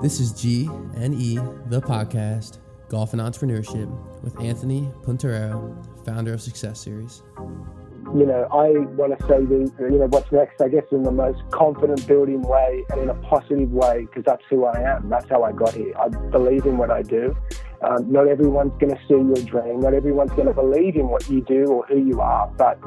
This is G and E, the podcast, Golf and Entrepreneurship, with Anthony Punterero, founder of Success Series. You know, I want to say the, you know, what's next, I guess, in the most confident building way and in a positive way, because that's who I am. That's how I got here. I believe in what I do. Um, not everyone's going to see your dream. Not everyone's going to believe in what you do or who you are, but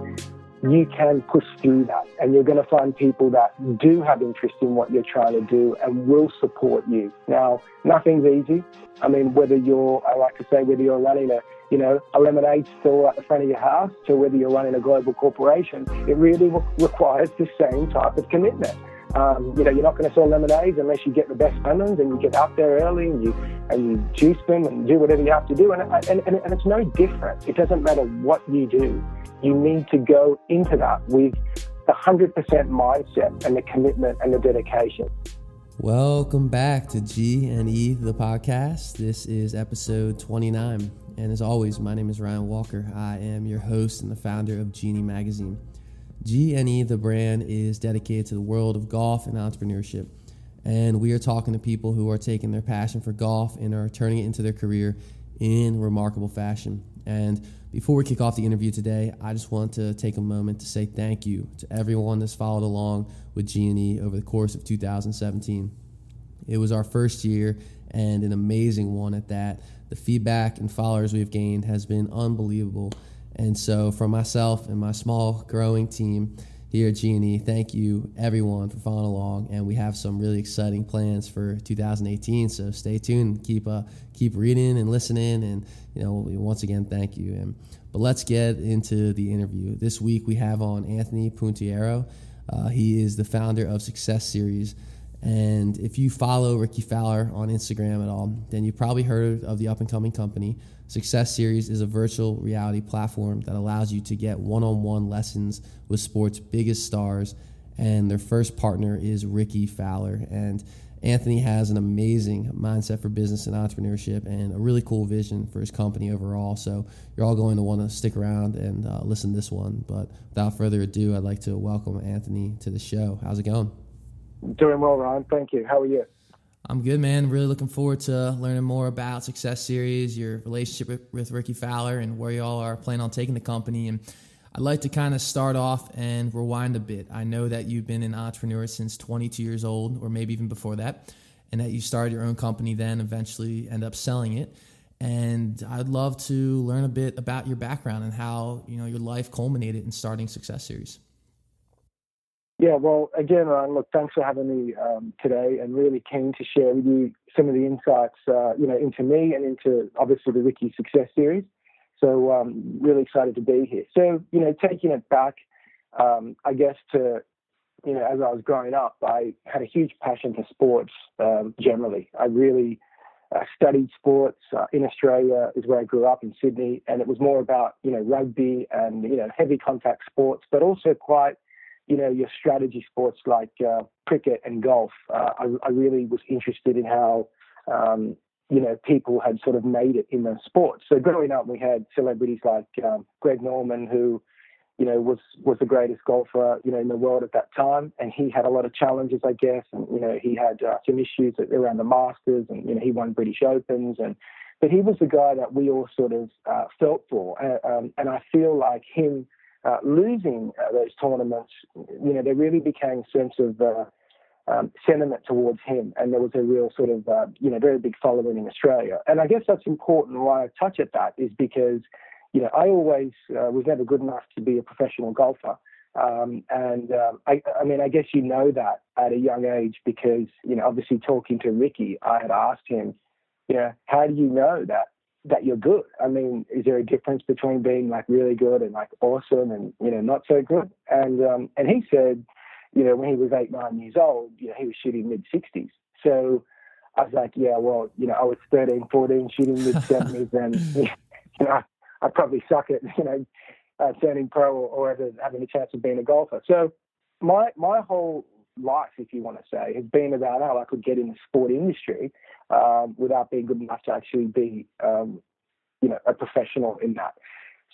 you can push through that. And you're going to find people that do have interest in what you're trying to do and will support you. Now, nothing's easy. I mean, whether you're, I like to say, whether you're running a, you know, a lemonade store at the front of your house to whether you're running a global corporation, it really re- requires the same type of commitment. Um, you know, you're not going to sell lemonades unless you get the best lemons and you get out there early and you and you juice them and do whatever you have to do. And, and, and, and it's no different. It doesn't matter what you do. You need to go into that with the 100% mindset and the commitment and the dedication. Welcome back to G and E, the podcast. This is episode 29. And as always, my name is Ryan Walker. I am your host and the founder of G&E Magazine. GNE, the brand, is dedicated to the world of golf and entrepreneurship. And we are talking to people who are taking their passion for golf and are turning it into their career in remarkable fashion. And before we kick off the interview today, I just want to take a moment to say thank you to everyone that's followed along with G&E over the course of 2017. It was our first year and an amazing one at that. The feedback and followers we've gained has been unbelievable and so, for myself and my small growing team here at GNE, thank you everyone for following along. And we have some really exciting plans for 2018. So stay tuned, keep uh, keep reading and listening. And you know, once again, thank you. And but let's get into the interview. This week we have on Anthony Puntiero. Uh, he is the founder of Success Series. And if you follow Rickie Fowler on Instagram at all, then you've probably heard of the up and coming company. Success Series is a virtual reality platform that allows you to get one on one lessons with sports' biggest stars. And their first partner is Rickie Fowler. And Anthony has an amazing mindset for business and entrepreneurship and a really cool vision for his company overall. So you're all going to want to stick around and uh, listen to this one. But without further ado, I'd like to welcome Anthony to the show. How's it going? Doing well, Ron. Thank you. How are you? I'm good, man. Really looking forward to learning more about Success Series, your relationship with, Rickie Fowler, and where y'all are planning on taking the company. And I'd like to kind of start off and rewind a bit. I know that you've been an entrepreneur since 22 years old, or maybe even before that, and that you started your own company, then eventually end up selling it. And I'd love to learn a bit about your background and how you know your life culminated in starting Success Series. Yeah, well, again, Ryan, look, thanks for having me um, today, and really keen to share with you some of the insights, uh, you know, into me and into obviously the Rickie Success Series. So, um, really excited to be here. So, you know, taking it back, um, I guess to, you know, as I was growing up, I had a huge passion for sports um, generally. I really uh, studied sports uh, in Australia, is where I grew up in Sydney, and it was more about you know rugby and you know heavy contact sports, but also quite you know, your strategy sports like uh, cricket and golf. Uh, I, I, really was interested in how, um, you know, people had sort of made it in those sports. So growing up, we had celebrities like um, Greg Norman, who, you know, was was the greatest golfer, you know, in the world at that time, and he had a lot of challenges, I guess, and you know, he had uh, some issues around the Masters, and you know, he won British Opens, and but he was the guy that we all sort of uh, felt for, uh, um, and I feel like him uh, losing uh, those tournaments, you know, there really became a sense of uh, um, sentiment towards him, and there was a real sort of, uh, you know, very big following in Australia. And I guess that's important. Why I touch at that is because, you know, I always uh, was never good enough to be a professional golfer. Um, and um, I, I mean, I guess you know that at a young age because, you know, obviously talking to Rickie, I had asked him, you know, how do you know that that you're good. I mean, is there a difference between being like really good and like awesome and you know not so good? And um, and he said, you know, when he was eight nine years old, you know, he was shooting mid sixties. So I was like, yeah, well, you know, I was 13, 14, shooting mid seventies, and you know, I probably suck at you know uh, turning pro or, or ever having a chance of being a golfer. So my my whole life, if you want to say, has been about how I could get in the sport industry um, without being good enough to actually be, um, you know, a professional in that.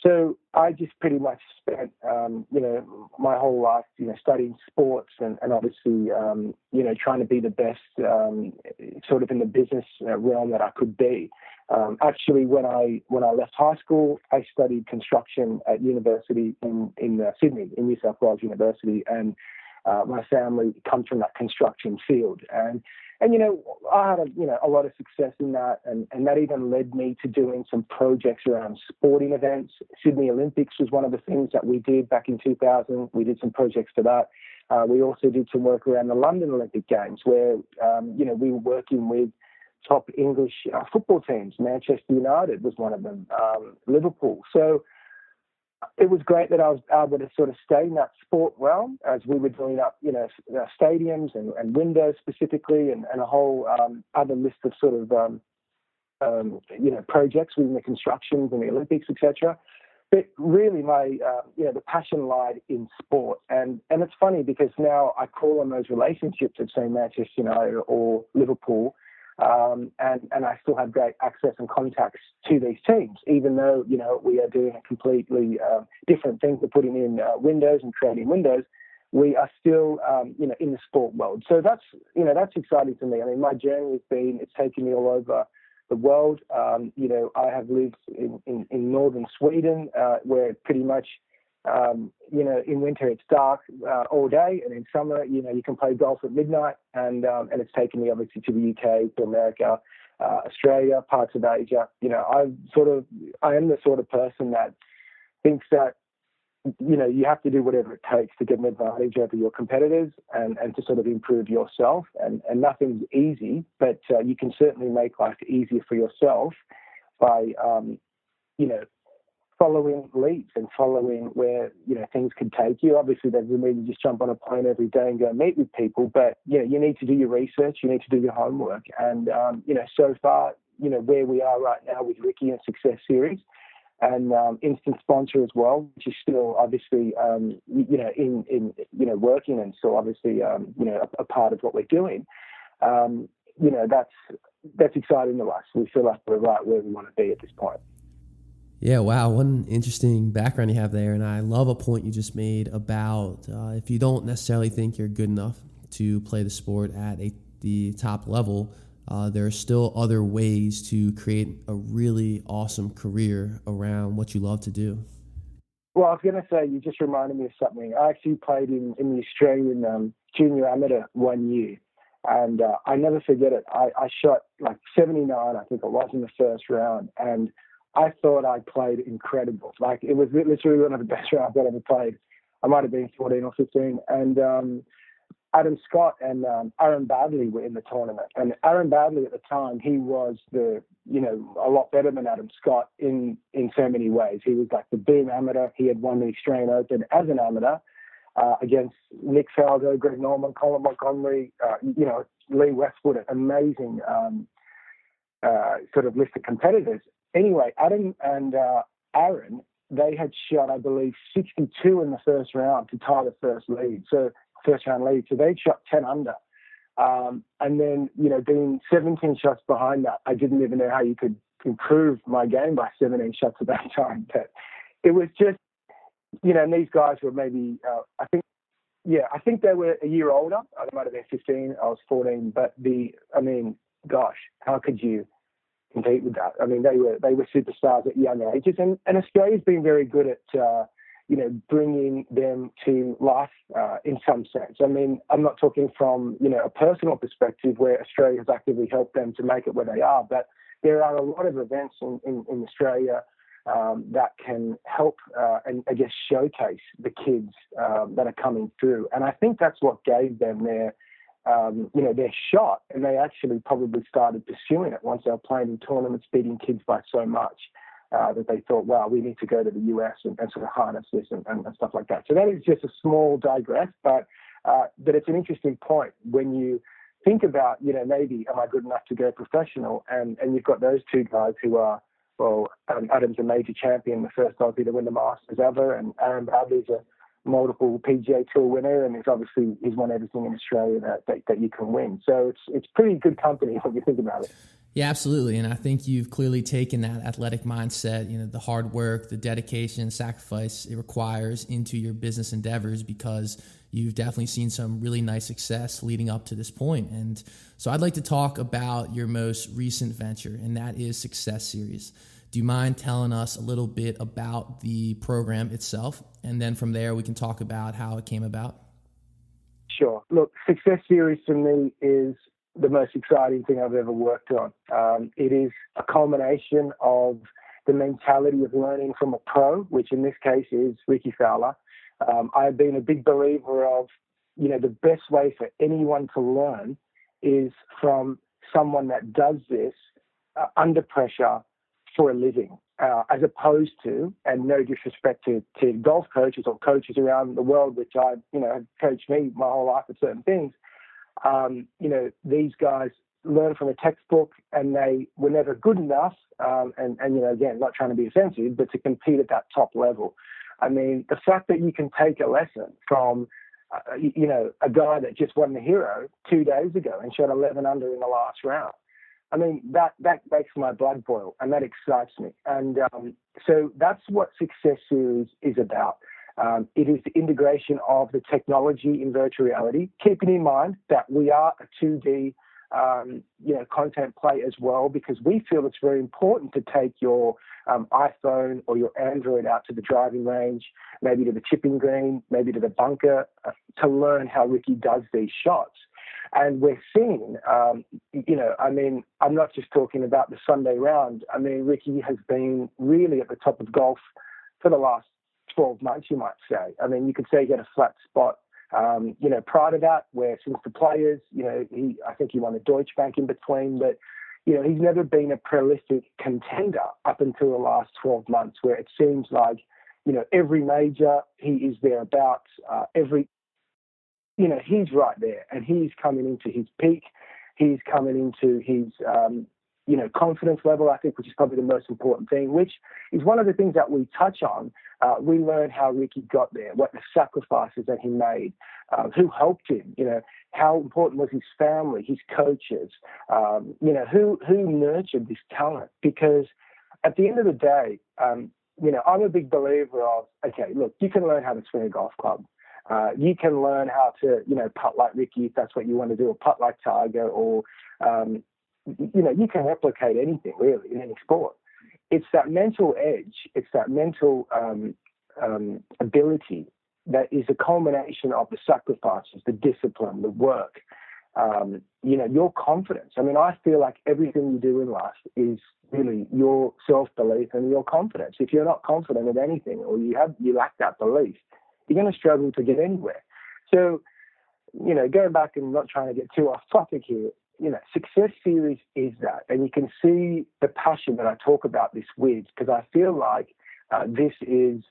So I just pretty much spent, um, you know, my whole life, you know, studying sports and, and obviously, um, you know, trying to be the best um, sort of in the business uh, realm that I could be. Um, actually, when I when I left high school, I studied construction at university in in uh, Sydney, in New South Wales University, and uh, my family comes from that construction field, and and you know I had a you know a lot of success in that, and and that even led me to doing some projects around sporting events. Sydney Olympics was one of the things that we did back in 2000. We did some projects for that. Uh, we also did some work around the London Olympic Games, where um, you know we were working with top English uh, football teams. Manchester United was one of them. Um, Liverpool. So it was great that I was able to sort of stay in that sport realm as we were doing up, you know, uh, stadiums and, and windows specifically, and, and a whole um, other list of sort of, um, um, you know, projects within the constructions and the Olympics, etc. But really, my, uh, you know, the passion lied in sport, and and it's funny because now I call on those relationships at say Manchester United or Liverpool um, and, and I still have great access and contacts to these teams, even though, you know, we are doing a completely uh, different thing. We're putting in uh, windows and creating windows. We are still, um, you know, in the sport world. So that's, you know, that's exciting to me. I mean, my journey has been, it's taken me all over the world. Um, you know, I have lived in, in, in northern Sweden, uh, where pretty much um, you know, in winter it's dark uh, all day, and in summer, you know, you can play golf at midnight. And um, and it's taken me obviously to the UK, to America, uh, Australia, parts of Asia. You know, I sort of, I am the sort of person that thinks that, you know, you have to do whatever it takes to get an advantage over your competitors and, and to sort of improve yourself. And and nothing's easy, but uh, you can certainly make life easier for yourself by, um, you know, following leads and following where you know things could take you. Obviously, that doesn't mean you just jump on a plane every day and go meet with people, but you know you need to do your research, you need to do your homework, and um, you know so far, you know where we are right now with Rickie and Success Series. And um, instant sponsor as well, which is still obviously um, you know in in you know working and still obviously um, you know a, a, part of what we're doing. Um, you know that's that's exciting to us. We feel like we're right where we want to be at this point. Yeah, wow, One interesting background you have there. And I love a point you just made about uh, if you don't necessarily think you're good enough to play the sport at a, the top level, uh, there are still other ways to create a really awesome career around what you love to do. Well, I was going to say, you just reminded me of something. I actually played in, in the Australian um, junior amateur one year. And uh, I never forget it. I, I shot like 79, I think it was in the first round. And I thought I played incredible. Like it was literally one of the best rounds I've ever played. I might have been 14 or 15. And um, Adam Scott and um, Aaron Baddeley were in the tournament. And Aaron Baddeley at the time, he was the, you know, a lot better than Adam Scott in, in so many ways. He was like the beam amateur. He had won the Australian Open as an amateur uh, against Nick Faldo, Greg Norman, Colin Montgomerie, uh, you know, Lee Westwood, amazing um, uh, sort of list of competitors anyway, Adam and uh, Aaron, they had shot, I believe, 62 in the first round to tie the first lead. So first round lead. So they shot 10 under. Um, and then, you know, being 17 shots behind that, I didn't even know how you could improve my game by 17 shots at that time. But it was just, you know, and these guys were maybe, uh, I think, yeah, I think they were a year older. I might have been 15. I was 14. But the, I mean, gosh, how could you compete with that. I mean, they were they were superstars at young ages, and, and Australia's been very good at uh, you know bringing them to life uh, in some sense. I mean, I'm not talking from you know a personal perspective where Australia has actively helped them to make it where they are, but there are a lot of events in, in, in Australia. Um, that can help uh, and I guess showcase the kids um, that are coming through, and I think that's what gave them their um, you know, their shot, and they actually probably started pursuing it once they were playing in tournaments, beating kids by so much uh, that they thought, wow, we need to go to the US and, and sort of harness this and, and, stuff like that. So that is just a small digress, but uh, but it's an interesting point when you think about, you know, maybe am I good enough to go professional? And and you've got those two guys who are, well, um, Adam's a major champion, the first Aussie to win the Masters ever, and Aaron Baddeley's a multiple PGA Tour winner, and he's obviously he's won everything in Australia that, that, that you can win. So it's it's pretty good company when you think about it. Yeah, absolutely. And I think you've clearly taken that athletic mindset, you know, the hard work, the dedication, sacrifice it requires into your business endeavors because you've definitely seen some really nice success leading up to this point. And so I'd like to talk about your most recent venture, and that is Success Series. Do you mind telling us a little bit about the program itself? And then from there, we can talk about how it came about. Sure. Look, Success Series for me is the most exciting thing I've ever worked on. Um, it is a culmination of the mentality of learning from a pro, which in this case is Rickie Fowler. Um, I've been a big believer of, you know, the best way for anyone to learn is from someone that does this uh, under pressure for a living, uh, as opposed to, and no disrespect to, to golf coaches or coaches around the world, which I, you know, coached me my whole life at certain things. Um, you know, these guys learn from a textbook and they were never good enough. Um, and, and, you know, again, not trying to be offensive, but to compete at that top level. I mean, the fact that you can take a lesson from, uh, you know, a guy that just won the Hero two days ago and shot 11 under in the last round. I mean, that, that makes my blood boil and that excites me. And um, so that's what Success Series is about. Um, it is the integration of the technology in virtual reality, keeping in mind that we are a 2D um, you know, content play as well, because we feel it's very important to take your um, iPhone or your Android out to the driving range, maybe to the chipping green, maybe to the bunker, uh, to learn how Rickie does these shots. And we're seeing, um, you know, I mean, I'm not just talking about the Sunday round. I mean, Rickie has been really at the top of golf for the last 12 months, you might say. I mean, you could say he had a flat spot um, you know, prior to that, where since the players, you know, he I think he won a Deutsche Bank in between, but you know, he's never been a prolific contender up until the last 12 months, where it seems like, you know, every major he is thereabouts. Uh, every, you know, he's right there, and he's coming into his peak. He's coming into his, um, you know, confidence level, I think, which is probably the most important thing, which is one of the things that we touch on. Uh, we learn how Rickie got there, what the sacrifices that he made, uh, who helped him, you know, how important was his family, his coaches, um, you know, who, who nurtured this talent. Because at the end of the day, um, you know, I'm a big believer of, okay, look, you can learn how to swing a golf club. Uh, you can learn how to, you know, putt like Rickie if that's what you want to do, or putt like Tiger, or um, you know, you can replicate anything really in any sport. It's that mental edge, it's that mental um, um, ability that is a culmination of the sacrifices, the discipline, the work, um, you know, your confidence. I mean, I feel like everything you do in life is really your self belief and your confidence. If you're not confident of anything or you have you lack that belief, you're going to struggle to get anywhere. So, you know, going back and not trying to get too off topic here, you know, success series is that. And you can see the passion that I talk about this with because I feel like uh, this is,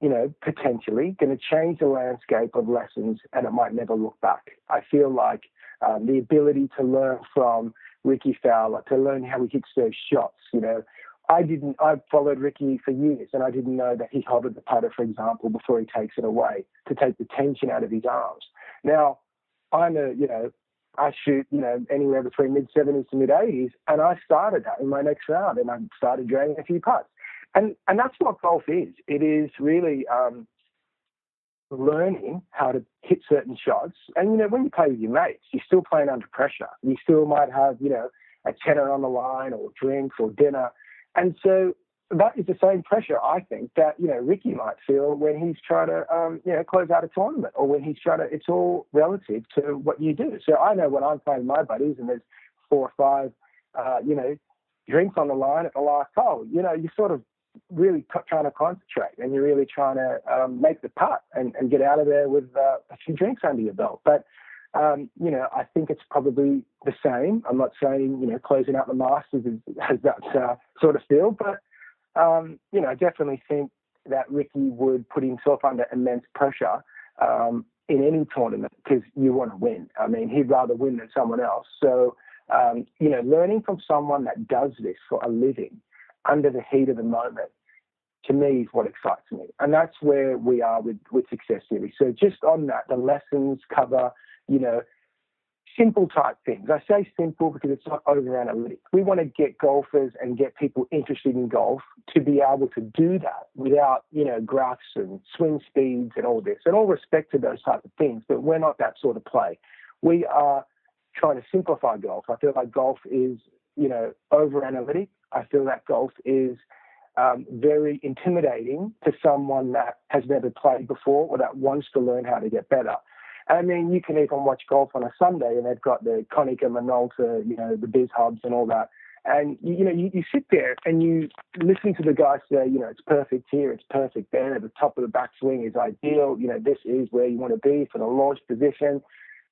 you know, potentially going to change the landscape of lessons and it might never look back. I feel like um, the ability to learn from Rickie Fowler, to learn how he hits those shots, you know, I didn't. I followed Rickie for years, and I didn't know that he hovered the putter, for example, before he takes it away to take the tension out of his arms. Now, I'm a you know I shoot, you know, anywhere between mid 70s to mid 80s, and I started that in my next round, and I started draining a few putts, and and that's what golf is. It is really um, learning how to hit certain shots, and you know, when you play with your mates, you're still playing under pressure. You still might have, you know, a tenner on the line, or drinks, or dinner, and so that is the same pressure I think that you know Rickie might feel when he's trying to um, you know close out a tournament or when he's trying to. It's all relative to what you do. So I know when I'm playing my buddies and there's four or five, uh, you know, drinks on the line at the last hole. You know, you're sort of really trying to concentrate and you're really trying to um, make the putt and, and get out of there with uh, a few drinks under your belt. But um, you know, I think it's probably the same. I'm not saying you know closing out the Masters has that uh, sort of feel, but um, you know, I definitely think that Rickie would put himself under immense pressure um, in any tournament because you want to win. I mean, he'd rather win than someone else. So, um, you know, learning from someone that does this for a living under the heat of the moment, to me, is what excites me. And that's where we are with, with Success Series. So, just on that, the lessons cover, you know, simple type things. I say simple because it's not over analytic. We want to get golfers and get people interested in golf to be able to do that without, you know, graphs and swing speeds and all this. And all respect to those type of things, but we're not that sort of play. We are trying to simplify golf. I feel like golf is, you know, over analytic. I feel that golf is um, very intimidating to someone that has never played before or that wants to learn how to get better. I mean, you can even watch golf on a Sunday, and they've got the Konica Minolta, you know, the bizhubs and all that. And you, you know, you, you sit there and you listen to the guy say, you know, it's perfect here, it's perfect there. The top of the backswing is ideal. You know, this is where you want to be for the launch position.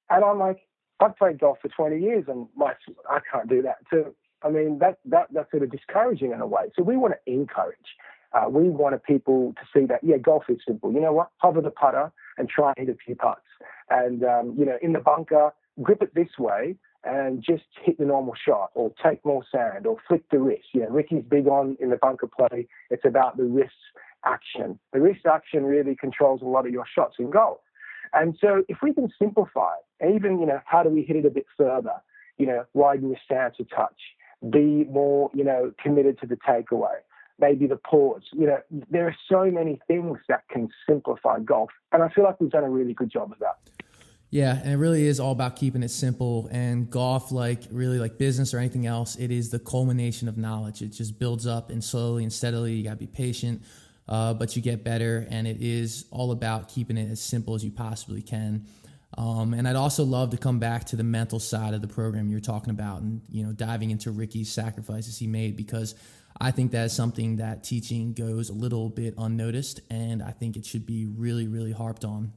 And I'm like, I've played golf for 20 years, and my I can't do that too. I mean, that that that's sort of discouraging in a way. So we want to encourage. Uh, we want people to see that, yeah, golf is simple. You know what? Hover the putter and try and hit a few putts. And, um, you know, in the bunker, grip it this way and just hit the normal shot or take more sand or flick the wrist. You know, Rickie's big on in the bunker play. It's about the wrist action. The wrist action really controls a lot of your shots in golf. And so if we can simplify, even, you know, how do we hit it a bit further? You know, widen your stance a touch, be more, you know, committed to the takeaway maybe the pause. You know, there are so many things that can simplify golf, and I feel like we've done a really good job of that. Yeah, and it really is all about keeping it simple. And golf, like really like business or anything else, it is the culmination of knowledge. It just builds up and slowly and steadily. You got to be patient, uh, but you get better. And it is all about keeping it as simple as you possibly can. Um, and I'd also love to come back to the mental side of the program you're talking about, and you know, diving into Rickie's sacrifices he made because I think that is something that teaching goes a little bit unnoticed, and I think it should be really, really harped on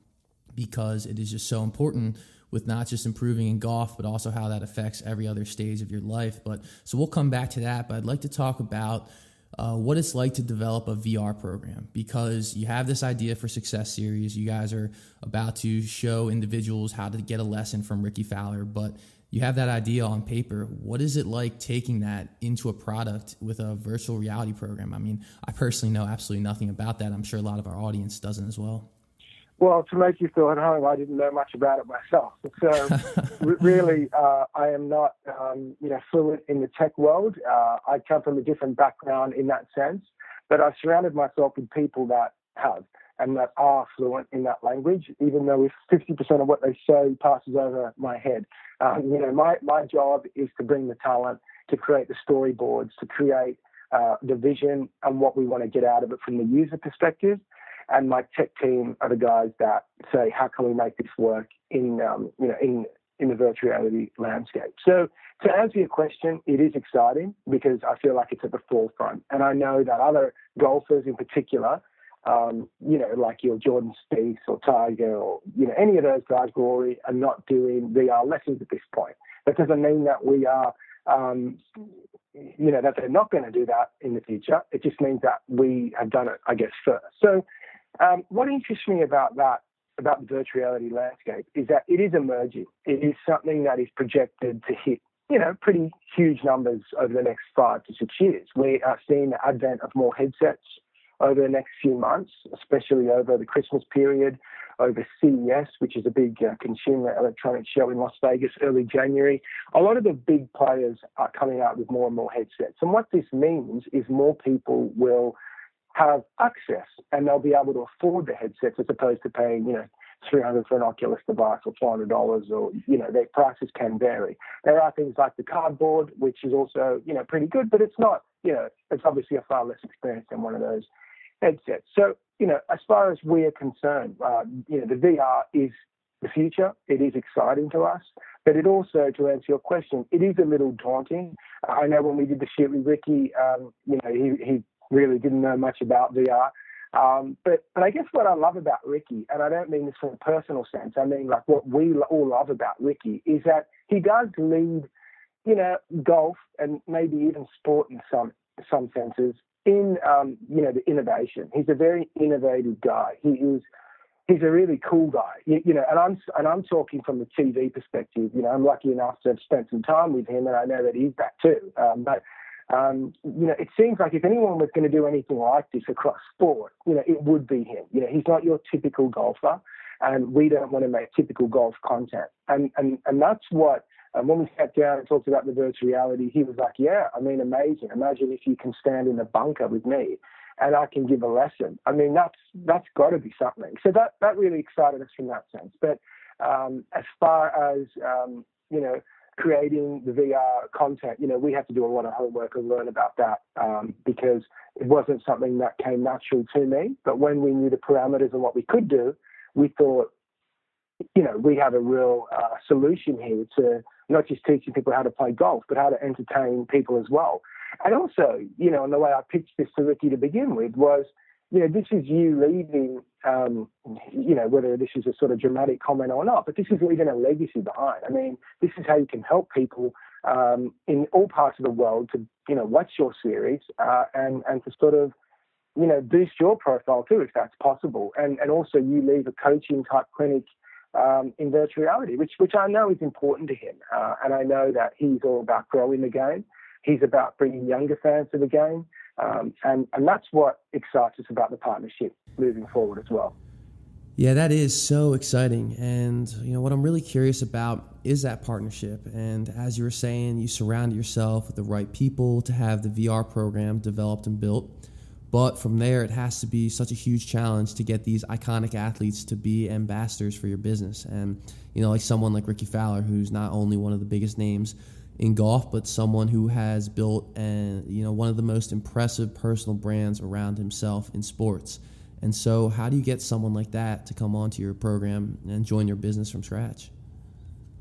because it is just so important with not just improving in golf, but also how that affects every other stage of your life. But so we'll come back to that. But I'd like to talk about uh, what it's like to develop a VR program because you have this idea for Success Series. You guys are about to show individuals how to get a lesson from Rickie Fowler, but you have that idea on paper. What is it like taking that into a product with a virtual reality program? I mean, I personally know absolutely nothing about that. I'm sure a lot of our audience doesn't as well. Well, to make you feel at home, I didn't know much about it myself. So, really, uh, I am not, um, you know, fluent in the tech world. Uh, I come from a different background in that sense, but I've surrounded myself with people that have and that are fluent in that language, even though if 50% of what they say passes over my head. Um, you know, my, my job is to bring the talent, to create the storyboards, to create uh, the vision and what we want to get out of it from the user perspective. And my tech team are the guys that say, how can we make this work in, um, you know, in, in the virtual reality landscape. So to answer your question, it is exciting because I feel like it's at the forefront. And I know that other golfers in particular um, you know, like your Jordan Spieth or Tiger or, you know, any of those guys, Rory, are not doing VR lessons at this point. That doesn't mean that we are, um, you know, that they're not going to do that in the future. It just means that we have done it, I guess, first. So um, what interests me about that, about the virtual reality landscape, is that it is emerging. It is something that is projected to hit you know, pretty huge numbers over the next five to six years. We are seeing the advent of more headsets over the next few months, especially over the Christmas period, over CES, which is a big uh, consumer electronics show in Las Vegas early January. A lot of the big players are coming out with more and more headsets. And what this means is more people will have access and they'll be able to afford the headsets as opposed to paying, you know, 300 for an Oculus device or $400 or, you know, their prices can vary. There are things like the cardboard, which is also, you know, pretty good, but it's not, you know, it's obviously a far less experience than one of those headsets. So, you know, as far as we're concerned, uh, you know, the VR is the future. It is exciting to us, but it also, to answer your question, it is a little daunting. I know when we did the shoot with Rickie, um, you know, he, he really didn't know much about VR. Um, but but I guess what I love about Rickie, and I don't mean this from a personal sense, I mean like what we all love about Rickie is that he does lead, you know, golf and maybe even sport in some some senses in um, you know the innovation. He's a very innovative guy. He is he's a really cool guy. You, you, know, and I'm and I'm talking from the TV perspective. You know, I'm lucky enough to have spent some time with him, and I know that he's that too. Um, but um, you know, it seems like if anyone was going to do anything like this across sport, you know, it would be him. You know, he's not your typical golfer. and we don't want to make typical golf content. And and and that's what. And when we sat down and talked about the virtual reality, he was like, "Yeah, I mean, amazing. Imagine if you can stand in a bunker with me, and I can give a lesson. I mean, that's that's got to be something." So that that really excited us from that sense. But um, as far as um, you know, creating the VR content, you know, we had to do a lot of homework and learn about that um, because it wasn't something that came natural to me. But when we knew the parameters and what we could do, we thought, you know, we have a real uh, solution here to not just teaching people how to play golf, but how to entertain people as well. And also, you know, and the way I pitched this to Rickie to begin with was, you know, this is you leaving, um, you know, whether this is a sort of dramatic comment or not, but this is leaving a legacy behind. I mean, this is how you can help people um, in all parts of the world to, you know, watch your series uh, and and to sort of, you know, boost your profile too, if that's possible. And and also you leave a coaching type clinic um, in virtual reality, which which I know is important to him, uh, and I know that he's all about growing the game. He's about bringing younger fans to the game, um, and and that's what excites us about the partnership moving forward as well. Yeah, that is so exciting. And you know what I'm really curious about is that partnership. And as you were saying, you surround yourself with the right people to have the VR program developed and built. But from there, it has to be such a huge challenge to get these iconic athletes to be ambassadors for your business. And you know, like someone like Rickie Fowler, who's not only one of the biggest names in golf, but someone who has built and you know one of the most impressive personal brands around himself in sports. And so, how do you get someone like that to come onto your program and join your business from scratch?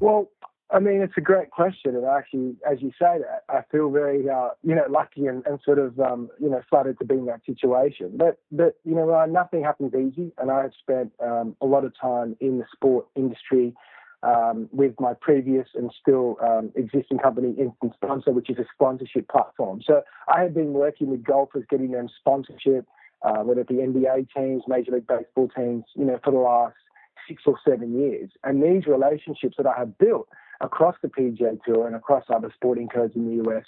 Well, I mean, it's a great question, and actually, as you say that, I feel very, uh, you know, lucky and, and sort of, um, you know, flattered to be in that situation. But, but you know, nothing happens easy, and I have spent um, a lot of time in the sport industry um, with my previous and still um, existing company, Instant Sponsor, which is a sponsorship platform. So I have been working with golfers, getting them sponsorship, uh, whether it be NBA teams, Major League Baseball teams, you know, for the last six or seven years. And these relationships that I have built across the PGA Tour and across other sporting codes in the US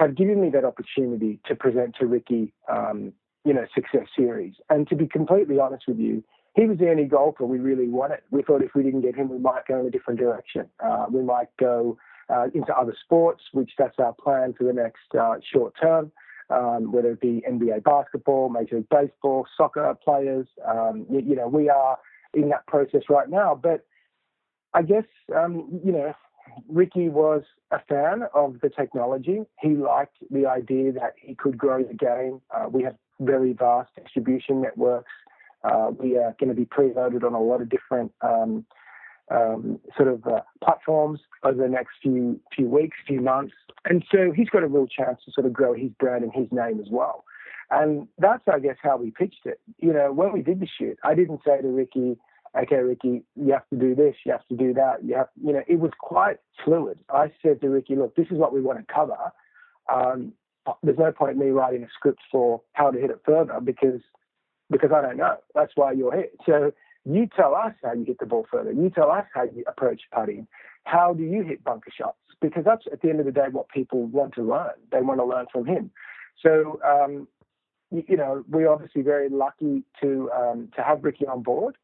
have given me that opportunity to present to Rickie, um, you know, success series. And to be completely honest with you, he was the only golfer we really wanted. We thought if we didn't get him, we might go in a different direction. Uh, we might go uh, into other sports, which that's our plan for the next uh, short term, um, whether it be NBA basketball, Major League Baseball, soccer players. Um, you, you, know, we are in that process right now. But I guess, um, you know, Rickie was a fan of the technology. He liked the idea that he could grow the game. Uh, we have very vast distribution networks. Uh, we are going to be preloaded on a lot of different um, um, sort of uh, platforms over the next few few weeks, few months, and so he's got a real chance to sort of grow his brand and his name as well. And that's, I guess, how we pitched it. You know, when we did the shoot, I didn't say to Rickie, "Okay, Rickie, you have to do this, you have to do that." You have, you know, it was quite fluid. I said to Rickie, "Look, this is what we want to cover." Um, there's no point in me writing a script for how to hit it further because because I don't know. That's why you're here. So you tell us how you hit the ball further. You tell us how you approach putting. How do you hit bunker shots? Because that's at the end of the day what people want to learn. They want to learn from him. So um, you, you, know we're obviously very lucky to um, to have Rickie on board,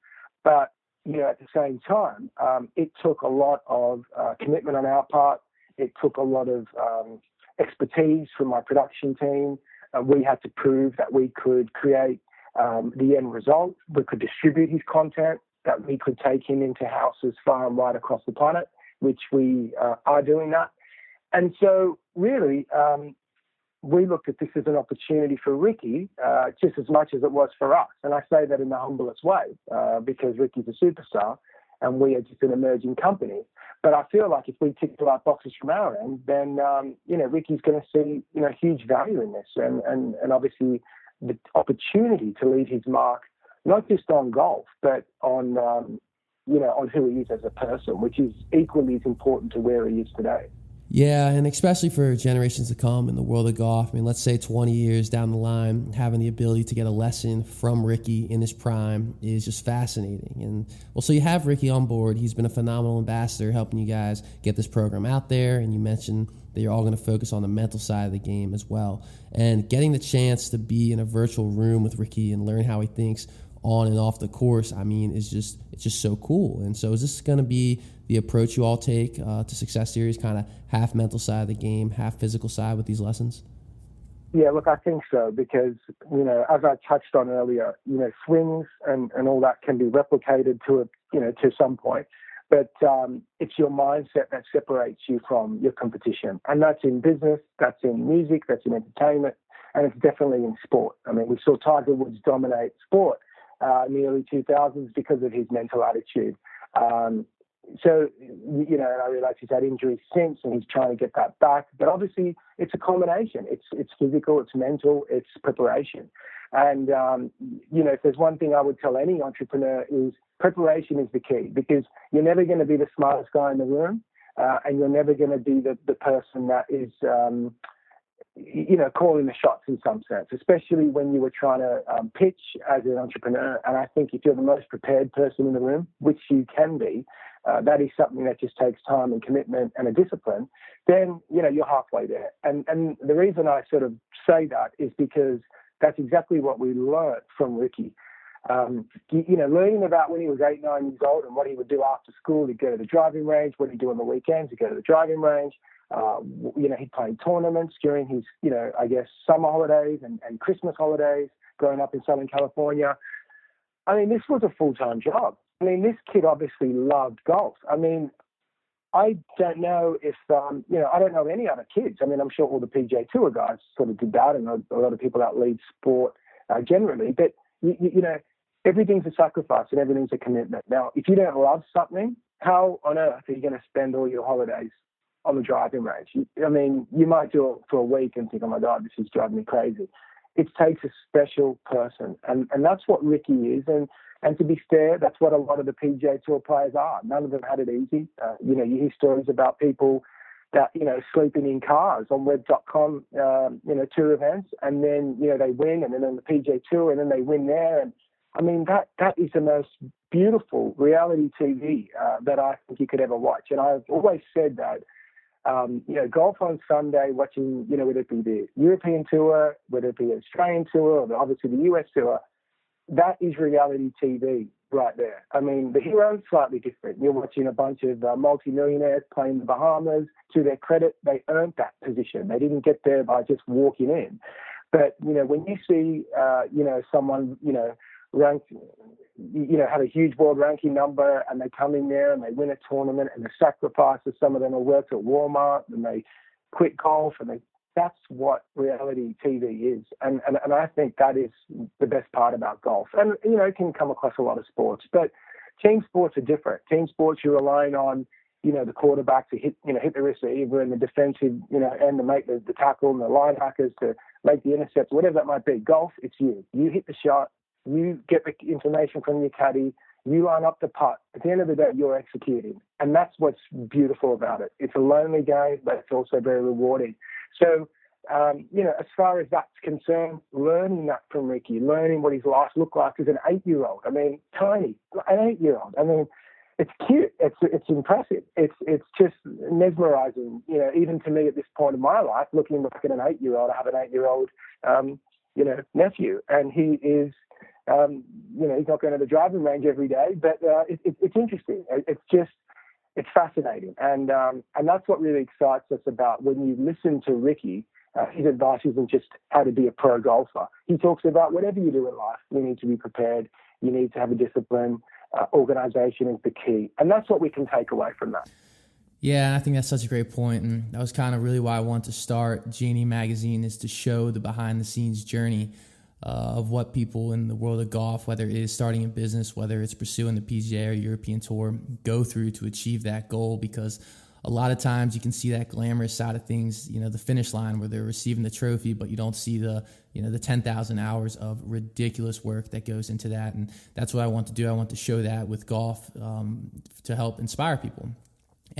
but you know at the same time um, it took a lot of uh, commitment on our part. It took a lot of um, expertise from my production team. Uh, we had to prove that we could create um, the end result. We could distribute his content, that we could take him into houses far and wide across the planet, which we uh, are doing that. And so, really, um, we looked at this as an opportunity for Rickie uh, just as much as it was for us. And I say that in the humblest way uh, because Rickie's a superstar and we are just an emerging company. But I feel like if we tick the right boxes from our end, then um, you know Rickie's going to see you know huge value in this, and and and obviously the opportunity to leave his mark, not just on golf, but on um, you know on who he is as a person, which is equally as important to where he is today. Yeah, and especially for generations to come in the world of golf. I mean, let's say 20 years down the line, having the ability to get a lesson from Rickie in his prime is just fascinating. And well, so you have Rickie on board. He's been a phenomenal ambassador helping you guys get this program out there. And you mentioned that you're all going to focus on the mental side of the game as well. And getting the chance to be in a virtual room with Rickie and learn how he thinks on and off the course, I mean, is just it's just so cool. And so, is this going to be the approach you all take uh, to Success Series, kind of half mental side of the game, half physical side with these lessons? Yeah, look, I think so because you know, as I touched on earlier, you know, swings and, and all that can be replicated to a you know to some point, but um, it's your mindset that separates you from your competition, and that's in business, that's in music, that's in entertainment, and it's definitely in sport. I mean, we saw Tiger Woods dominate sport uh, in the early 2000s because of his mental attitude. Um, so, you know, and I realise he's had injuries since and he's trying to get that back. But obviously, it's a combination. It's it's physical, it's mental, it's preparation. And um, you know, if there's one thing I would tell any entrepreneur is preparation is the key because you're never going to be the smartest guy in the room, uh, and you're never going to be the the person that is um, you know, calling the shots in some sense, especially when you were trying to um, pitch as an entrepreneur. And I think if you're the most prepared person in the room, which you can be, uh, that is something that just takes time and commitment and a discipline. Then you know you're halfway there. And and the reason I sort of say that is because that's exactly what we learned from Rickie. Um, you, you, know, learning about when he was eight, nine years old and what he would do after school. He'd go to the driving range. What he'd do on the weekends, he'd go to the driving range. Uh, you know, he'd play tournaments during his, you know, I guess summer holidays and, and Christmas holidays growing up in Southern California. I mean, this was a full time job. I mean, this kid obviously loved golf. I mean, I don't know if, um, you know, I don't know any other kids. I mean, I'm sure all the PGA Tour guys sort of did that and a, lot of people that lead sport uh, generally. But, you, you know, everything's a sacrifice and everything's a commitment. Now, if you don't love something, how on earth are you going to spend all your holidays on the driving range. I mean, you might do it for a week and think, oh my God, this is driving me crazy. It takes a special person. And, and that's what Rickie is. And, and to be fair, that's what a lot of the PGA Tour players are. None of them had it easy. Uh, you know, you hear stories about people that, you know, sleeping in cars on web.com, um, you know, tour events. And then, you know, they win and then on the PGA Tour and then they win there. And I mean, that, that is the most beautiful reality TV uh, that I think you could ever watch. And I've always said that um, you know, golf on Sunday, watching, you know, whether it be the European tour, whether it be the Australian tour, or obviously the US tour, that is reality TV right there. I mean, the Hero's slightly different. You're watching a bunch of uh, multimillionaires playing the Bahamas. To their credit, they earned that position. They didn't get there by just walking in. But you know, when you see, uh, you know, someone, you know, ranked, you know, have a huge world ranking number and they come in there and they win a tournament and the sacrifices, some of them have worked at Walmart and they quit golf and they, that's what reality TV is. And, and, and I think that is the best part about golf. And, you know, it can come across a lot of sports, but team sports are different. Team sports, you're relying on, you know, the quarterback to hit, you know, hit the receiver and the defensive, you know, and to make the, the tackle and the linebackers to make the intercept, whatever that might be. Golf, it's you. You hit the shot, you get the information from your caddy, you line up the putt. At the end of the day, you're executing. And that's what's beautiful about it. It's a lonely game, but it's also very rewarding. So, um, you know, as far as that's concerned, learning that from Rickie, learning what his life looked like as an eight year old. I mean, tiny, an eight year old. I mean, it's cute. It's it's impressive. It's it's just mesmerizing. You know, even to me at this point in my life, looking back at an eight year old, I have an eight year old, um, you know, nephew, and he is um, you know, he's not going to the driving range every day, but uh, it, it, it's interesting. It, it's just, it's fascinating, and um, and that's what really excites us about when you listen to Rickie. Uh, his advice isn't just how to be a pro golfer. He talks about whatever you do in life, you need to be prepared. You need to have a discipline. Uh, organization is the key, and that's what we can take away from that. Yeah, I think that's such a great point, and that was kind of really why I want to start G&E Magazine is to show the behind the scenes journey uh, of what people in the world of golf, whether it is starting a business, whether it's pursuing the PGA or European Tour, go through to achieve that goal. Because a lot of times you can see that glamorous side of things, you know, the finish line where they're receiving the trophy, but you don't see the, you know, the 10,000 hours of ridiculous work that goes into that. And that's what I want to do. I want to show that with golf um, to help inspire people.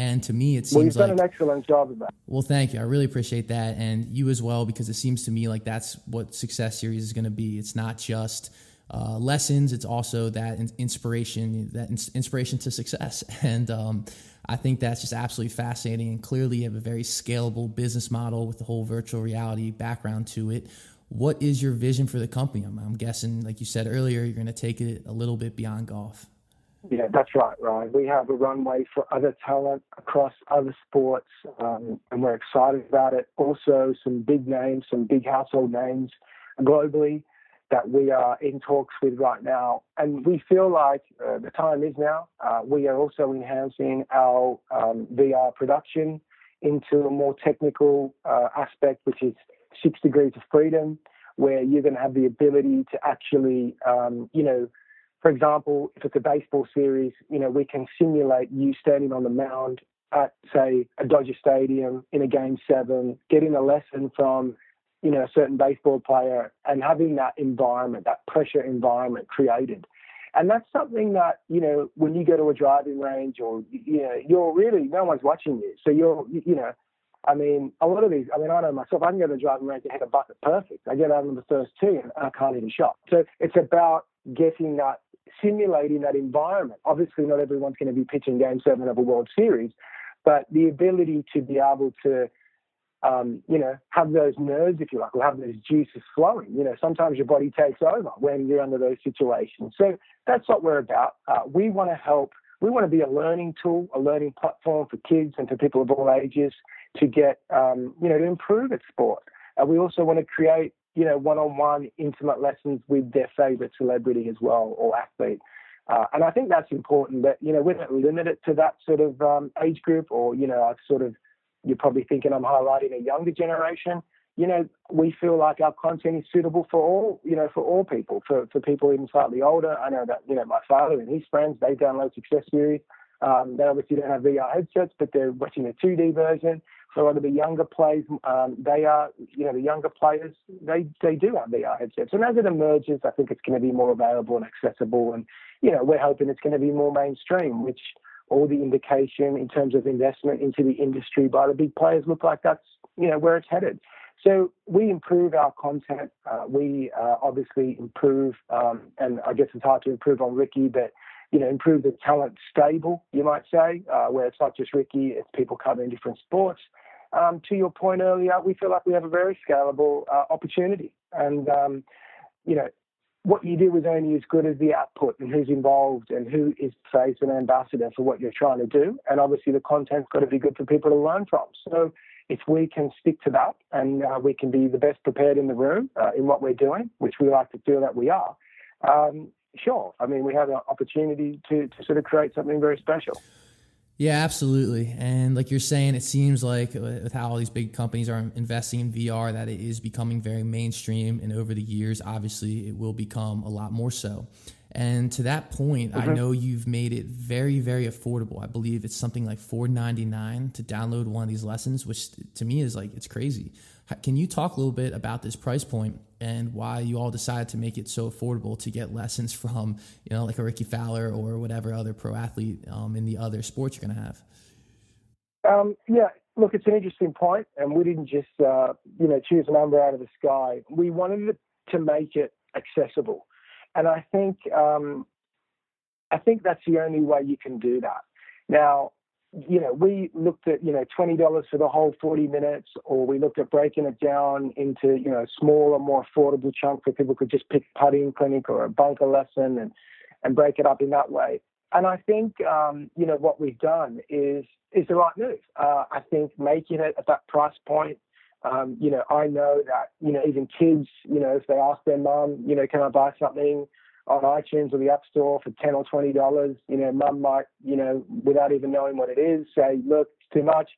And to me, it seems well, you've done like, an excellent job of that. Well, thank you. I really appreciate that, and you as well, because it seems to me like that's what Success Series is going to be. It's not just uh, lessons; it's also that inspiration, that inspiration to success. And um, I think that's just absolutely fascinating. And clearly, you have a very scalable business model with the whole virtual reality background to it. what is your vision for the company? I'm, I'm guessing, like you said earlier, you're going to take it a little bit beyond golf. Yeah, that's right, Ryan. We have a runway for other talent across other sports, um, and we're excited about it. Also, some big names, some big household names globally that we are in talks with right now. And we feel like uh, the time is now. Uh, we are also enhancing our um, VR production into a more technical uh, aspect, which is six degrees of freedom, where you're going to have the ability to actually, um, you know, for example, if it's a baseball series, you know, we can simulate you standing on the mound at, say, a Dodger Stadium in a game seven, getting a lesson from, you know, a certain baseball player and having that environment, that pressure environment created. And that's something that, you know, when you go to a driving range or, you know, you're really, no one's watching you. So you're, you know, I mean, a lot of these, I mean, I know myself, I can go to the driving range and hit a bucket perfect. I get out on the first tee and I can't a shot. So it's about getting that simulating that environment. Obviously, not everyone's going to be pitching Game Seven of a World Series, but the ability to be able to, um, you know, have those nerves, if you like, or have those juices flowing. You know, sometimes your body takes over when you're under those situations. So that's what we're about. Uh, we want to help. We want to be a learning tool, a learning platform for kids and for people of all ages to get, um, you know, to improve at sport. Uh, we also want to create you know, one-on-one intimate lessons with their favorite celebrity as well or athlete. Uh, and I think that's important that, you know, we don't limit it to that sort of um, age group or, you know, I've sort of, you're probably thinking I'm highlighting a younger generation. You know, we feel like our content is suitable for all, you know, for all people, for, for people even slightly older. I know that, you know, my father and his friends, they download Success Series. Um, they obviously don't have VR headsets, but they're watching a 2D version. So a lot of the younger players, um, they are, you know, the younger players, they they do have VR headsets. And as it emerges, I think it's going to be more available and accessible. And you know, we're hoping it's going to be more mainstream, which all the indication in terms of investment into the industry by the big players look like that's you know where it's headed. So we improve our content. Uh, we uh, obviously improve, um, and I guess it's hard to improve on Rickie, but you know, improve the talent stable, you might say, uh, where it's not just Rickie, it's people covering different sports. Um, to your point earlier, we feel like we have a very scalable uh, opportunity. And, um, you know, what you do is only as good as the output and who's involved and who is face and ambassador for what you're trying to do. And obviously, the content's got to be good for people to learn from. So, if we can stick to that and uh, we can be the best prepared in the room uh, in what we're doing, which we like to feel that we are, um, sure. I mean, we had an opportunity to, to sort of create something very special. Yeah, absolutely. And like you're saying, it seems like with how all these big companies are investing in VR, that it is becoming very mainstream. And over the years, obviously, it will become a lot more so. And to that point, mm-hmm. I know you've made it very, very affordable. I believe it's something like four ninety nine to download one of these lessons, which to me is like it's crazy. Can you talk a little bit about this price point and why you all decided to make it so affordable to get lessons from, you know, like a Rickie Fowler or whatever other pro athlete um, in the other sports you're going to have? Um, yeah, look, it's an interesting point, and we didn't just, uh, you know, choose a number out of the sky. We wanted to make it accessible, and I think, um, I think that's the only way you can do that. Now, you know, we looked at, you know, $20 for the whole 40 minutes, or we looked at breaking it down into, you know, smaller, more affordable chunk where people could just pick putting clinic or a bunker lesson and, and break it up in that way. And I think, um, you know, what we've done is, is the right move. Uh, I think making it at that price point, um, you know, I know that, you know, even kids, you know, if they ask their mum, you know, can I buy something? On iTunes or the App Store for ten or twenty dollars, you know, mum might, you know, without even knowing what it is, say, look, it's too much.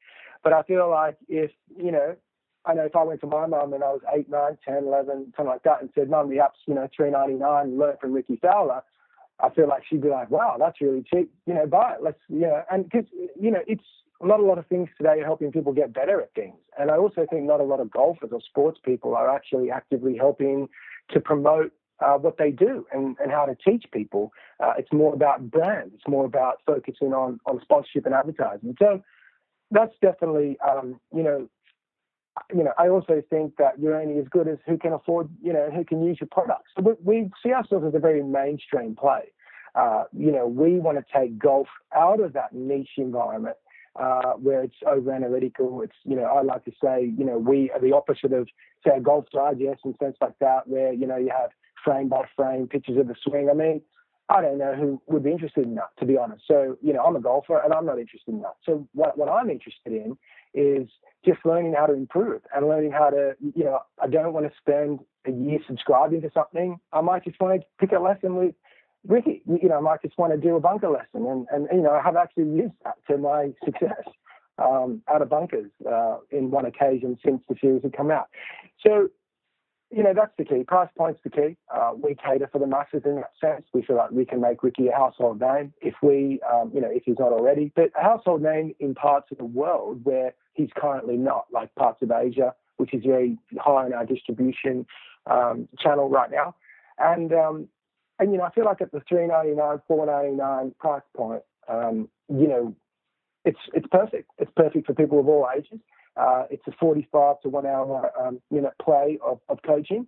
But I feel like if, you know, I know if I went to my mum and I was eight, nine, ten, eleven, something like that, and said, Mum, the app's, you know, three ninety nine, learn from Rickie Fowler, I feel like she'd be like, Wow, that's really cheap. You know, buy it. Let's you know, and because you know, it's not a lot of things today are helping people get better at things. And I also think not a lot of golfers or sports people are actually actively helping to promote uh, what they do and, and how to teach people. Uh, it's more about brand. It's more about focusing on, on sponsorship and advertising. So that's definitely, um, you know, you know, I also think that you're only as good as who can afford, you know, who can use your products. So we, we see ourselves as a very mainstream play. Uh, you know, we want to take golf out of that niche environment uh, where it's over analytical. It's, you know, I like to say, you know, we are the opposite of, say, a golf digest and sense like that, where, you know, you have frame by frame pictures of the swing. I mean, I don't know who would be interested in that, to be honest. So, you know, I'm a golfer and I'm not interested in that. So, what, what I'm interested in is just learning how to improve and learning how to, you know, I don't want to spend a year subscribing to something. I might just want to pick a lesson with Rickie. You know, I might just want to do a bunker lesson. And, and you know, I have actually used that to my success um, out of bunkers uh, in one occasion since the series had come out. So, you know, that's the key. Price point's the key. Uh, we cater for the masses in that sense. We feel like we can make Rickie a household name if we, um, you know, if he's not already, but a household name in parts of the world where he's currently not, like parts of Asia, which is very high in our distribution um, channel right now. And, um, and, you know, I feel like at the three ninety nine, four ninety nine price point, um, you know, it's, it's perfect. It's perfect for people of all ages. Uh, it's a 45 to one hour um, minute play of, of coaching.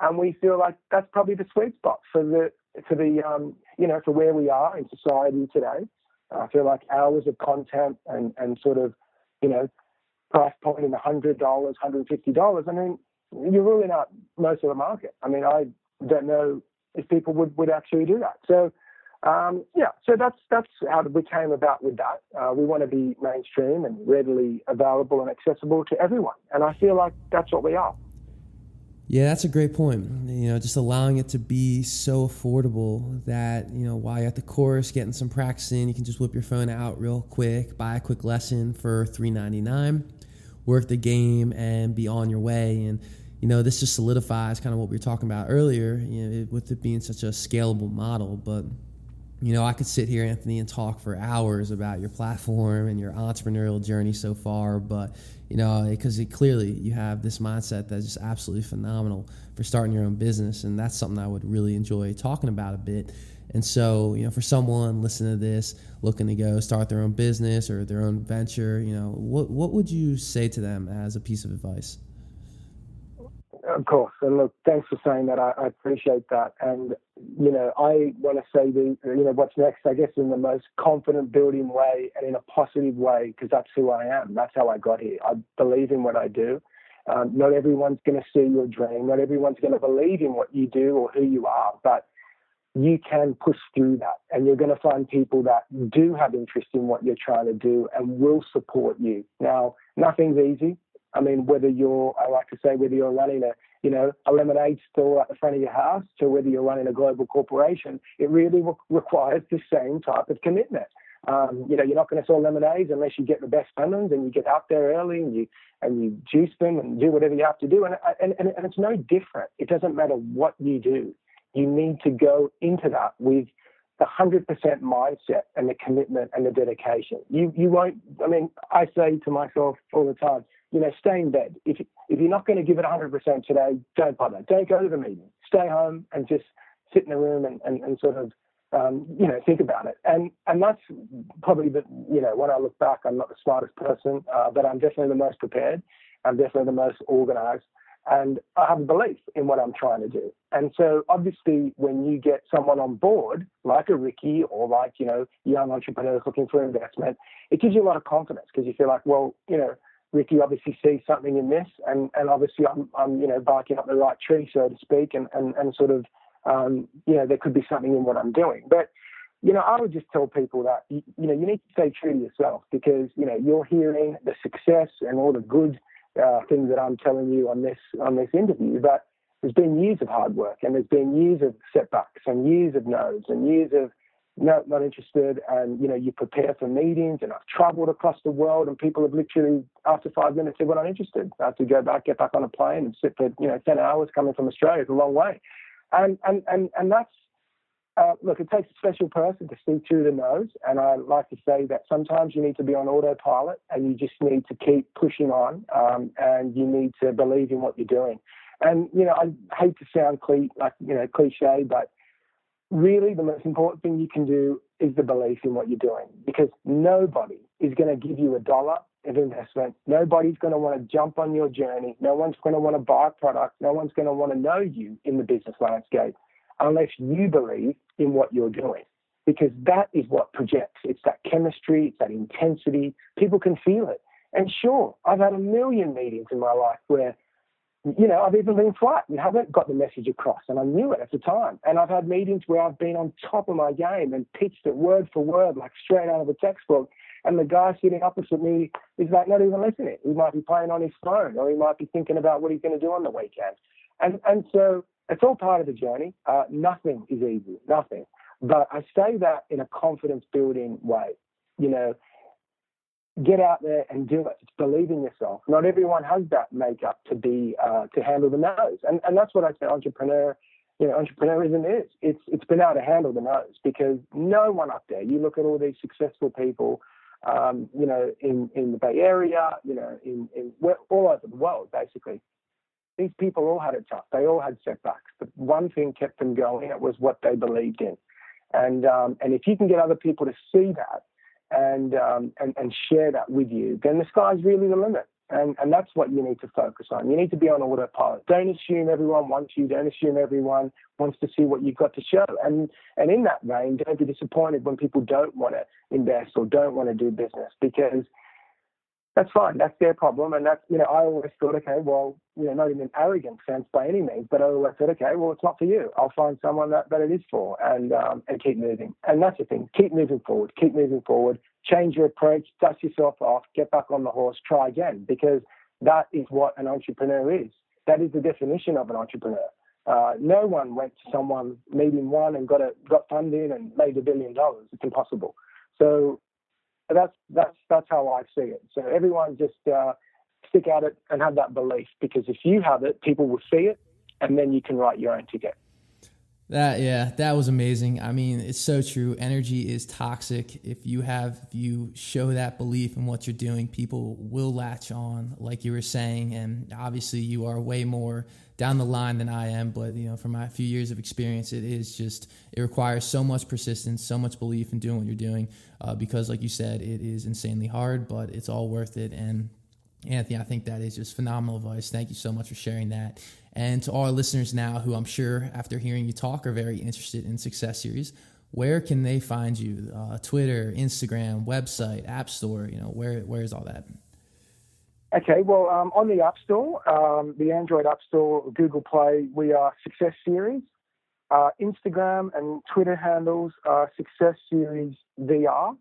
And we feel like that's probably the sweet spot for the, for the, um, you know, for where we are in society today. I feel like hours of content and, and sort of, you know, price point in $100, $150. I mean, you're ruling out most of the market. I mean, I don't know if people would, would actually do that. So, um, yeah, so that's that's how we came about with that. Uh, we want to be mainstream and readily available and accessible to everyone, and I feel like that's what we are. Yeah, that's a great point. You know, just allowing it to be so affordable that you know while you're at the course, getting some practice in, you can just whip your phone out real quick, buy a quick lesson for three ninety nine, work the game, and be on your way. And you know, this just solidifies kind of what we were talking about earlier, you know, with it being such a scalable model, but you know, I could sit here, Anthony, and talk for hours about your platform and your entrepreneurial journey so far, but you know, because clearly you have this mindset that's just absolutely phenomenal for starting your own business, and that's something I would really enjoy talking about a bit. And so, you know, for someone listening to this, looking to go start their own business or their own venture, you know, what what would you say to them as a piece of advice? Of course. And look, thanks for saying that. I, I appreciate that. And, you know, I want to say the, you know, what's next, I guess, in the most confident building way and in a positive way, because that's who I am. That's how I got here. I believe in what I do. Um, not everyone's going to see your dream. Not everyone's going to believe in what you do or who you are, but you can push through that. And you're going to find people that do have interest in what you're trying to do and will support you. Now, nothing's easy. I mean, whether you're, I like to say, whether you're running a, you know, a lemonade store at the front of your house to whether you're running a global corporation, it really re- requires the same type of commitment. Um, you know, you're not going to sell lemonades unless you get the best lemons and you get out there early and you and you juice them and do whatever you have to do. And and and, and it's no different. It doesn't matter what you do. You need to go into that with the hundred percent mindset and the commitment and the dedication. You you won't. I mean, I say to myself all the time, you know, stay in bed. If if you're not going to give it 100% today, don't bother. Don't go to the meeting. Stay home and just sit in the room and, and, and sort of, um, you know, think about it. And and that's probably the, you know, when I look back, I'm not the smartest person, uh, but I'm definitely the most prepared. I'm definitely the most organized. And I have a belief in what I'm trying to do. And so obviously when you get someone on board, like a Rickie or like, you know, young entrepreneurs looking for investment, it gives you a lot of confidence because you feel like, well, you know, Rickie obviously sees something in this, and, and obviously I'm, I'm you know barking up the right tree, so to speak, and and, and sort of um, you know there could be something in what I'm doing. But you know I would just tell people that you, you know you need to stay true to yourself because you know you're hearing the success and all the good uh, things that I'm telling you on this on this interview, but there's been years of hard work and there's been years of setbacks and years of no's and years of no, not interested. And, you know, you prepare for meetings and I've traveled across the world and people have literally, after five minutes, said, we're not interested. I have to go back, get back on a plane and sit for, you know, 10 hours coming from Australia. It's a long way. And, and, and, and that's, uh, look, it takes a special person to see through the nose. And I like to say that sometimes you need to be on autopilot and you just need to keep pushing on um, and you need to believe in what you're doing. And, you know, I hate to sound like, you know, cliche, but really the most important thing you can do is the belief in what you're doing because nobody is going to give you a dollar of investment. Nobody's going to want to jump on your journey. No one's going to want to buy a product. No one's going to want to know you in the business landscape unless you believe in what you're doing. because that is what projects. It's that chemistry, it's that intensity. People can feel it. And sure, I've had a million meetings in my life where, you know, I've even been flat and haven't got the message across, and I knew it at the time. And I've had meetings where I've been on top of my game and pitched it word for word, like straight out of a textbook. And the guy sitting opposite me is like not even listening. He might be playing on his phone, or he might be thinking about what he's going to do on the weekend. And and so it's all part of the journey. Uh, nothing is easy, nothing. But I say that in a confidence building way. You know, get out there and do it. It's believe in yourself. Not everyone has that makeup to be uh, to handle the nose, and and that's what I say entrepreneur. You know, entrepreneurism is. It's it's been able to handle the nose because no one up there. You look at all these successful people. Um, you know, in, in the Bay Area, you know, in, in all over the world, basically. These people all had it tough. They all had setbacks. But one thing kept them going. It was what they believed in. And um, and if you can get other people to see that and, um, and and share that with you, then the sky's really the limit. And and that's what you need to focus on. You need to be on autopilot. Don't assume everyone wants you. Don't assume everyone wants to see what you've got to show. And and in that vein, don't be disappointed when people don't want to invest or don't want to do business because that's fine. That's their problem. And that's, you know, I always thought, okay, well, you know, not in an arrogant sense by any means, but I always thought, okay, well, it's not for you. I'll find someone that, that it is for and, um, and keep moving. And that's the thing. Keep moving forward. Keep moving forward. Change your approach. Dust yourself off. Get back on the horse. Try again because that is what an entrepreneur is. That is the definition of an entrepreneur. Uh, no one went to someone, meeting one, and got a got funding and made a billion dollars. It's impossible. So that's that's that's how I see it. So everyone just uh, stick at it and have that belief because if you have it, people will see it, and then you can write your own ticket. That yeah, that was amazing. I mean, it's so true. Energy is toxic. If you have if you show that belief in what you're doing, people will latch on, like you were saying. And obviously, you are way more down the line than I am. But you know, from my few years of experience, it is just it requires so much persistence, so much belief in doing what you're doing. Uh, because, like you said, it is insanely hard, but it's all worth it. And Anthony, I think that is just phenomenal advice. Thank you so much for sharing that. And to all our listeners now, who I'm sure after hearing you talk are very interested in Success Series, where can they find you? Uh, Twitter, Instagram, website, App Store. You know, where where is all that? Okay, well, um, on the App Store, um, the Android App Store, Google Play, we are Success Series. Uh, Instagram and Twitter handles are Success Series VR.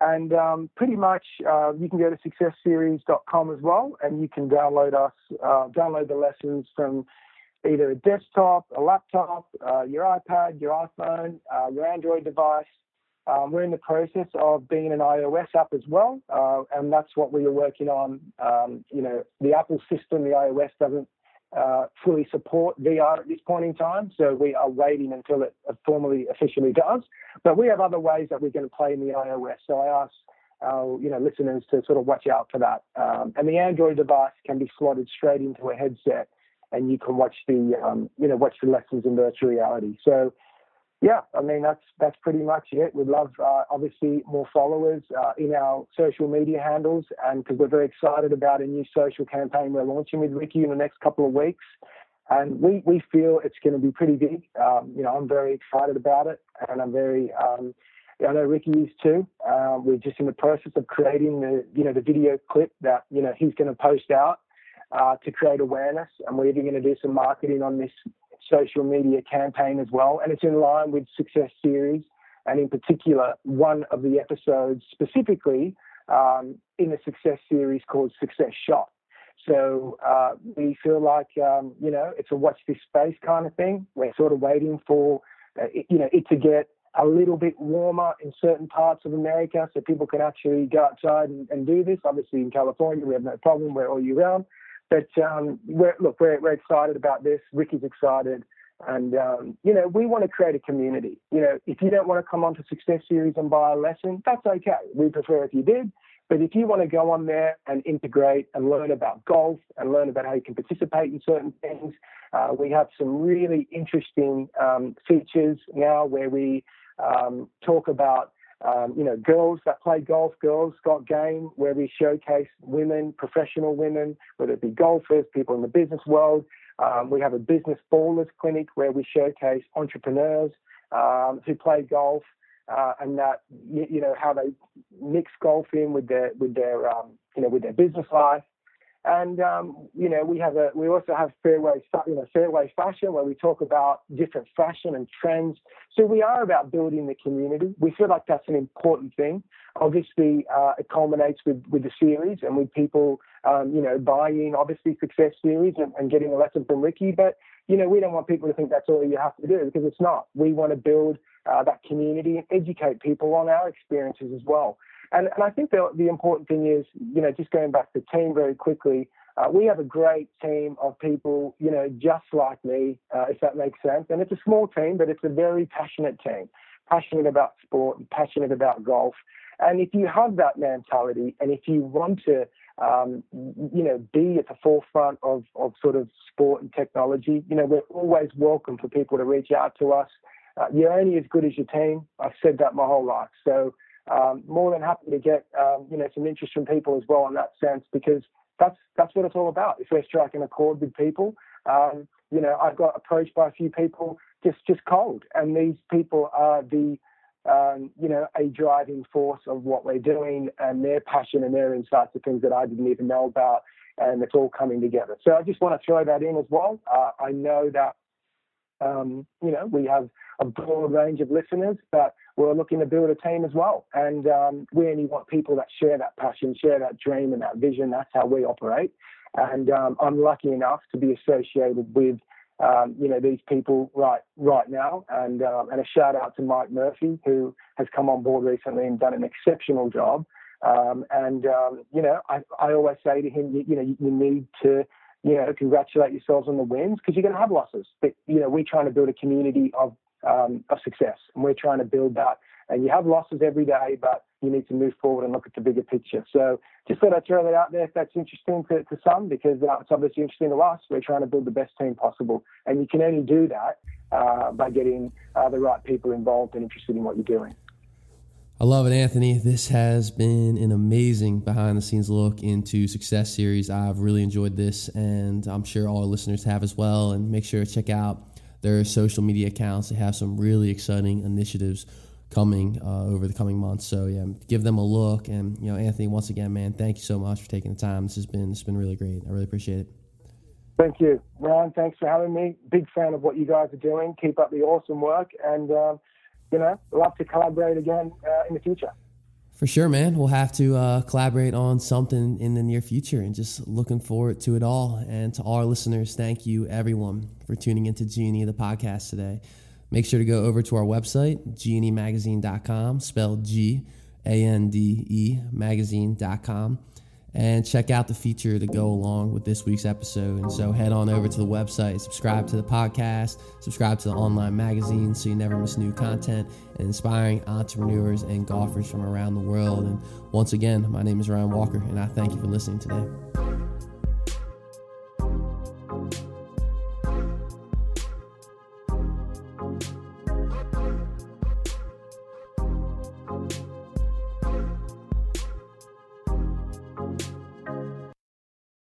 And um, pretty much uh, you can go to successseries.com as well, and you can download us, uh, download the lessons from either a desktop, a laptop, uh, your iPad, your iPhone, uh, your Android device. Um, we're in the process of being an iOS app as well, uh, and that's what we are working on. Um, you know, the Apple system, the iOS doesn't uh, fully support VR at this point in time. So we are waiting until it formally, officially does. But we have other ways that we're going to play in the iOS. So I ask our you know listeners to sort of watch out for that. Um, and the Android device can be slotted straight into a headset, and you can watch the um, you know watch the lessons in virtual reality. So yeah, I mean that's that's pretty much it. We'd love uh, obviously more followers uh, in our social media handles, and because we're very excited about a new social campaign we're launching with Rickie in the next couple of weeks, and we we feel it's going to be pretty big. Um, you know, I'm very excited about it, and I'm very um, I know Rickie is too. Uh, we're just in the process of creating the you know the video clip that you know he's going to post out uh, to create awareness, and we're even going to do some marketing on this social media campaign as well, and it's in line with Success Series, and in particular, one of the episodes specifically um, in the Success Series called Success Shot. So uh, we feel like um, you know it's a watch this space kind of thing. We're sort of waiting for uh, you know it to get a little bit warmer in certain parts of America, so people can actually go outside and, and do this. Obviously, in California, we have no problem; we're all year round. But um, we're, look, we're, we're excited about this. Rickie's excited. And, um, you know, we want to create a community. You know, if you don't want to come onto Success Series and buy a lesson, that's okay. We prefer if you did. But if you want to go on there and integrate and learn about golf and learn about how you can participate in certain things, uh, we have some really interesting um, features now where we um, talk about um, you know, girls that play golf, girls got game, where we showcase women, professional women, whether it be golfers, people in the business world. Um, we have a business ballers clinic where we showcase entrepreneurs um, who play golf. uh, and that you, you, know how they mix golf in with their with their um, you know with their business life. And um, you know, we have a we also have fairway you know fairway fashion where we talk about different fashion and trends. So we are about building the community. We feel like that's an important thing. Obviously, uh, it culminates with with the series and with people um, you know buying obviously success series and, and getting a lesson from Rickie. But you know, we don't want people to think that's all you have to do because it's not. We want to build uh, that community and educate people on our experiences as well. And, and I think the, the important thing is, you know, just going back to team very quickly, uh, we have a great team of people, you know, just like me, uh, if that makes sense. And it's a small team, but it's a very passionate team, passionate about sport, and passionate about golf. And if you have that mentality, and if you want to, um, you know, be at the forefront of, of sort of sport and technology, you know, we're always welcome for people to reach out to us. Uh, you're only as good as your team. I've said that my whole life. So um, more than happy to get um, you know some interest from people as well in that sense because that's that's what it's all about. If we're striking a chord with people, um, you know, I've got approached by a few people just just cold, and these people are the um, you know a driving force of what we're doing and their passion and their insights are things that I didn't even know about, and it's all coming together. So I just want to throw that in as well. Uh, I know that um, you know we have a broad range of listeners, but we're looking to build a team as well. And um, we only want people that share that passion, share that dream and that vision. That's how we operate. And um, I'm lucky enough to be associated with, um, you know, these people right right now. And um, and a shout out to Mike Murphy, who has come on board recently and done an exceptional job. Um, and um, you know, I, I always say to him, you, you know, you, you need to you know, congratulate yourselves on the wins because you're going to have losses. But you know, we're trying to build a community of um, of success. And we're trying to build that. And you have losses every day, but you need to move forward and look at the bigger picture. So just thought I'd throw that out there if that's interesting to, to some, because uh, it's obviously interesting to us. We're trying to build the best team possible. And you can only do that uh, by getting uh, the right people involved and interested in what you're doing. I love it, Anthony. This has been an amazing behind the scenes look into Success Series. I've really enjoyed this, and I'm sure all our listeners have as well. And make sure to check out their social media accounts. They have some really exciting initiatives coming uh, over the coming months. So yeah, give them a look. And you know, Anthony, once again, man, thank you so much for taking the time. This has been it's been really great. I really appreciate it. Thank you, Ron. Thanks for having me. Big fan of what you guys are doing. Keep up the awesome work, and um, you know, love to collaborate again uh, in the future. For sure, man. We'll have to uh, collaborate on something in the near future and just looking forward to it all. And to our listeners, thank you, everyone, for tuning into G&E, the podcast today. Make sure to go over to our website, gndemagazine.com, spelled G A N D E magazine.com and check out the feature to go along with this week's episode. And so head on over to the website, subscribe to the podcast, subscribe to the online magazine so you never miss new content and inspiring entrepreneurs and golfers from around the world. And once again, my name is Ryan Walker, and I thank you for listening today.